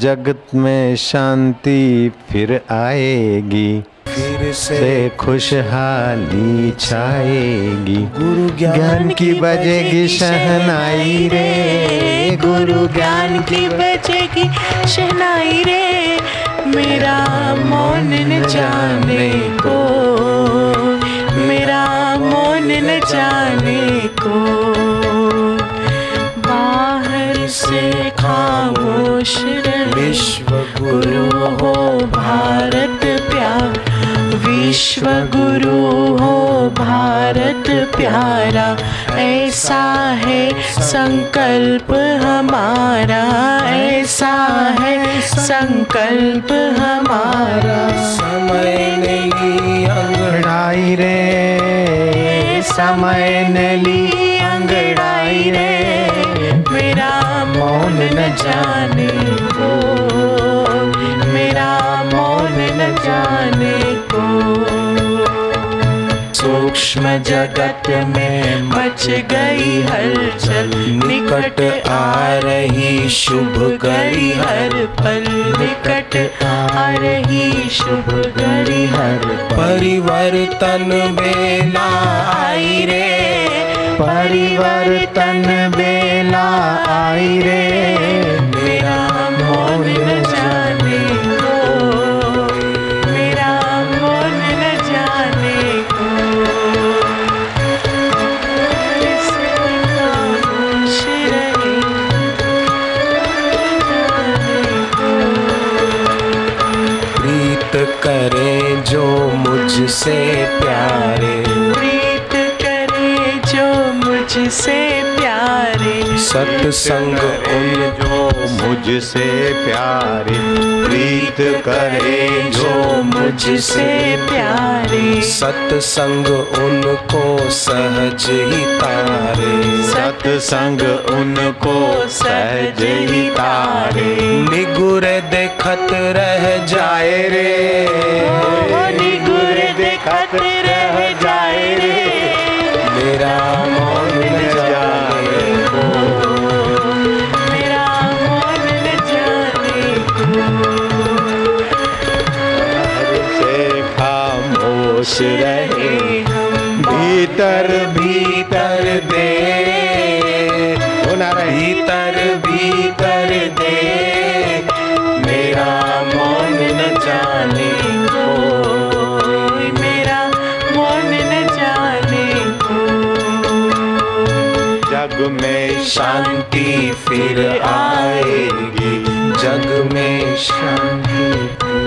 जगत में शांति फिर आएगी। फिर से खुशहाली छाएगी। गुरु ज्ञान की बजेगी शहनाई रे। गुरु ज्ञान की बजेगी शहनाई रे। मेरा मौन न जाने को मेरा मौन न जाने को बाहर से खामोश रहे विश्व गुरु हो भारत प्यार। विश्व गुरु हो भारत प्यारा। ऐसा है संकल्प हमारा। ऐसा है संकल्प हमारा। समय नहीं अंगड़ाई रे। समय नली अंगड़ाई रे। मेरा मौन न जाने। सूक्ष्म जगत में मच गई हलचल। निकट आ रही शुभ घड़ी हर पल। निकट आ रही शुभ घड़ी हर परिवर्तन बेला आई रे। परिवर्तन बेला आई रे। मेरा मौन करे जो मुझसे प्यारे। प्रीत करे जो मुझसे प्यारे। सत्संग उन जो मुझसे प्यारे प्रीत करे जो मुझसे प्यारे। सत्संग उनको सहज ही तारे। सत्संग उनको सहज ही तारे। निगुर देखत रह जाए रे। खामोश रहे भीतर भीतर दे। होना भीतर भीतर दे। मेरा मौन न जाने मेरा मौन न जाने जग में शांति फिर आएगी। जग में शांति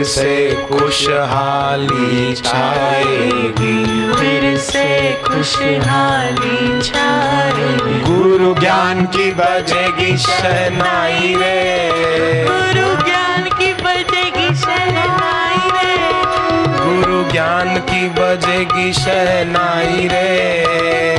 फिर से खुशहाली छाएगी। फिर से खुशहाली छाएगी। गुरु ज्ञान की बजेगी शहनाई रे। गुरु ज्ञान की बजेगी शहनाई रे। गुरु ज्ञान की बजेगी शहनाई रे।